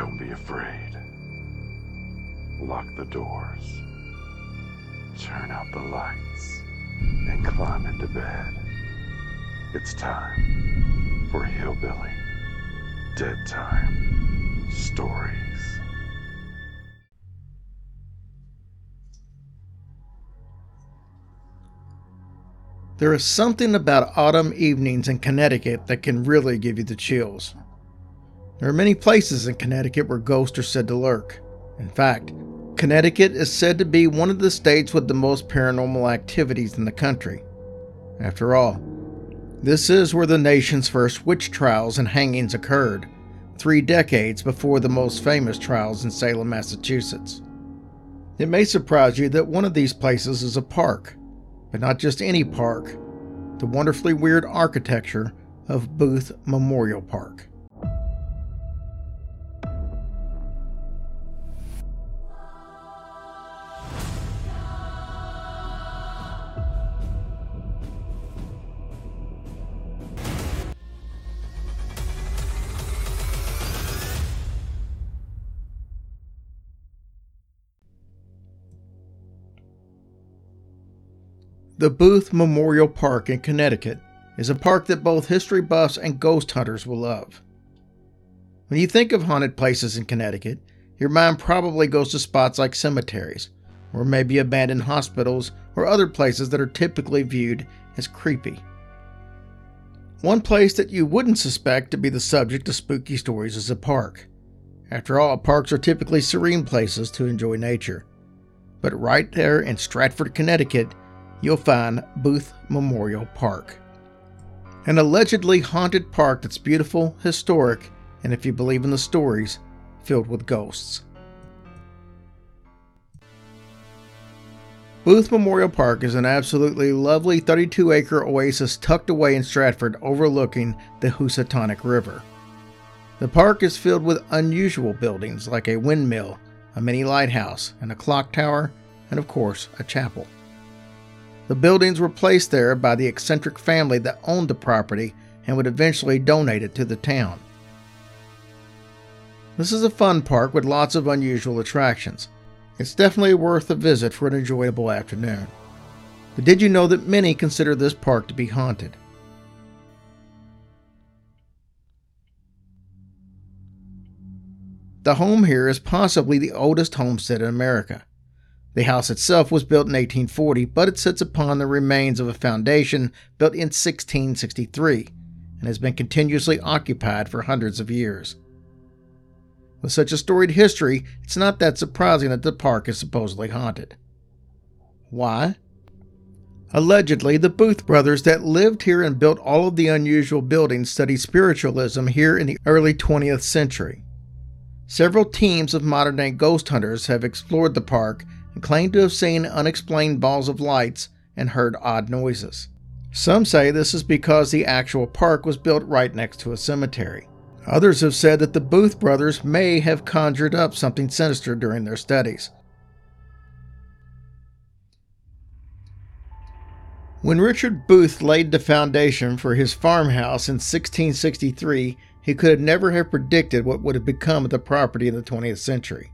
Don't be afraid. Lock the doors. Turn out the lights. And climb into bed. It's time for Hillbilly Dead Time Stories. There is something about autumn evenings in Connecticut that can really give you the chills. There are many places in Connecticut where ghosts are said to lurk. In fact, Connecticut is said to be one of the states with the most paranormal activities in the country. After all, this is where the nation's first witch trials and hangings occurred, three decades before the most famous trials in Salem, Massachusetts. It may surprise you that one of these places is a park, but not just any park, the wonderfully weird architecture of Booth Memorial Park. The Booth Memorial Park in Connecticut is a park that both history buffs and ghost hunters will love. When you think of haunted places in Connecticut, your mind probably goes to spots like cemeteries, or maybe abandoned hospitals, or other places that are typically viewed as creepy. One place that you wouldn't suspect to be the subject of spooky stories is a park. After all, parks are typically serene places to enjoy nature. But right there in Stratford, Connecticut, you'll find Booth Memorial Park. An allegedly haunted park that's beautiful, historic, and if you believe in the stories, filled with ghosts. Booth Memorial Park is an absolutely lovely 32 acre oasis tucked away in Stratford overlooking the Housatonic River. The park is filled with unusual buildings like a windmill, a mini lighthouse, and a clock tower, and of course, a chapel. The buildings were placed there by the eccentric family that owned the property and would eventually donate it to the town. This is a fun park with lots of unusual attractions. It's definitely worth a visit for an enjoyable afternoon. But did you know that many consider this park to be haunted? The home here is possibly the oldest homestead in America. The house itself was built in 1840, but it sits upon the remains of a foundation built in 1663 and has been continuously occupied for hundreds of years. With such a storied history, it's not that surprising that the park is supposedly haunted. Why? Allegedly, the Booth brothers that lived here and built all of the unusual buildings studied spiritualism here in the early 20th century. Several teams of modern day ghost hunters have explored the park and claim to have seen unexplained balls of lights and heard odd noises. Some say this is because the actual park was built right next to a cemetery. Others have said that the Booth brothers may have conjured up something sinister during their studies. When Richard Booth laid the foundation for his farmhouse in 1663, he could never have predicted what would have become of the property in the 20th century.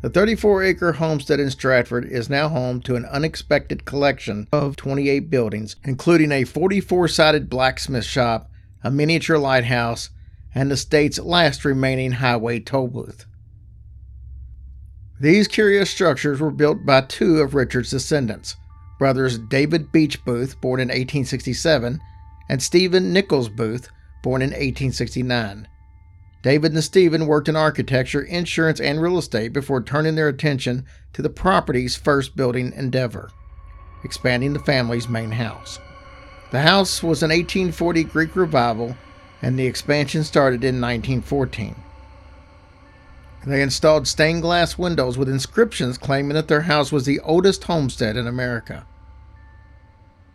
The 34 acre homestead in Stratford is now home to an unexpected collection of 28 buildings, including a 44 sided blacksmith shop, a miniature lighthouse, and the state's last remaining highway toll booth. These curious structures were built by two of Richard's descendants, brothers David Beach Booth, born in 1867, and Stephen Nichols Booth, born in 1869. David and Stephen worked in architecture, insurance, and real estate before turning their attention to the property's first building endeavor, expanding the family's main house. The house was an 1840 Greek revival, and the expansion started in 1914. They installed stained glass windows with inscriptions claiming that their house was the oldest homestead in America.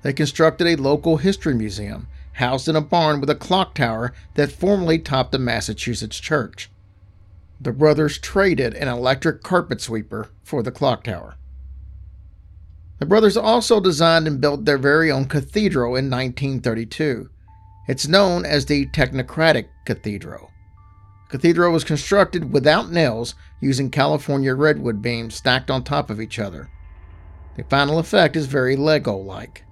They constructed a local history museum housed in a barn with a clock tower that formerly topped a Massachusetts church. The brothers traded an electric carpet sweeper for the clock tower. The brothers also designed and built their very own cathedral in 1932. It's known as the Technocratic Cathedral. The cathedral was constructed without nails using California redwood beams stacked on top of each other. The final effect is very Lego like.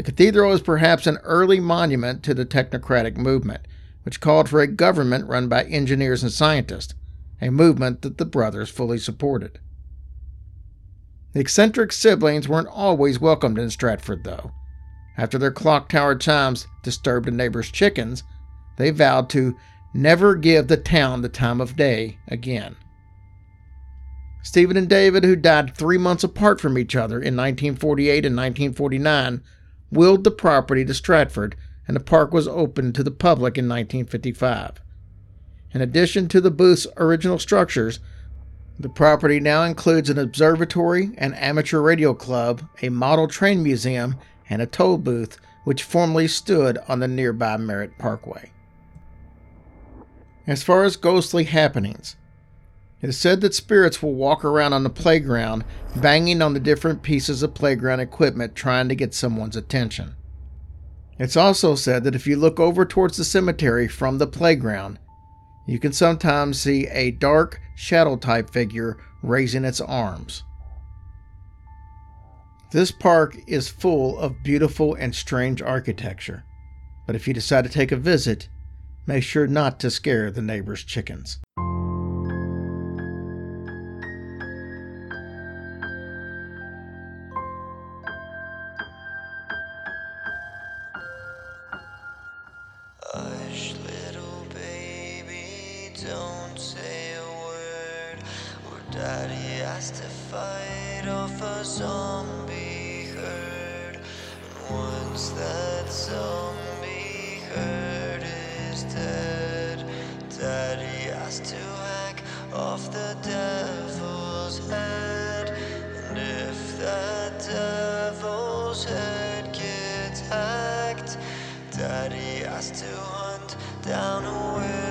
The cathedral is perhaps an early monument to the technocratic movement, which called for a government run by engineers and scientists, a movement that the brothers fully supported. The eccentric siblings weren't always welcomed in Stratford, though. After their clock tower chimes disturbed a neighbor's chickens, they vowed to never give the town the time of day again. Stephen and David, who died three months apart from each other in 1948 and 1949, willed the property to Stratford, and the park was opened to the public in 1955. In addition to the booth's original structures, the property now includes an observatory, an amateur radio club, a model train museum, and a toll booth, which formerly stood on the nearby Merritt Parkway. As far as ghostly happenings, it is said that spirits will walk around on the playground, banging on the different pieces of playground equipment trying to get someone's attention. It's also said that if you look over towards the cemetery from the playground, you can sometimes see a dark, shadow type figure raising its arms. This park is full of beautiful and strange architecture, but if you decide to take a visit, make sure not to scare the neighbor's chickens. Fight off a zombie herd. Once that zombie herd is dead, daddy has to hack off the devil's head. And if that devil's head gets hacked, Daddy has to hunt down a werewolf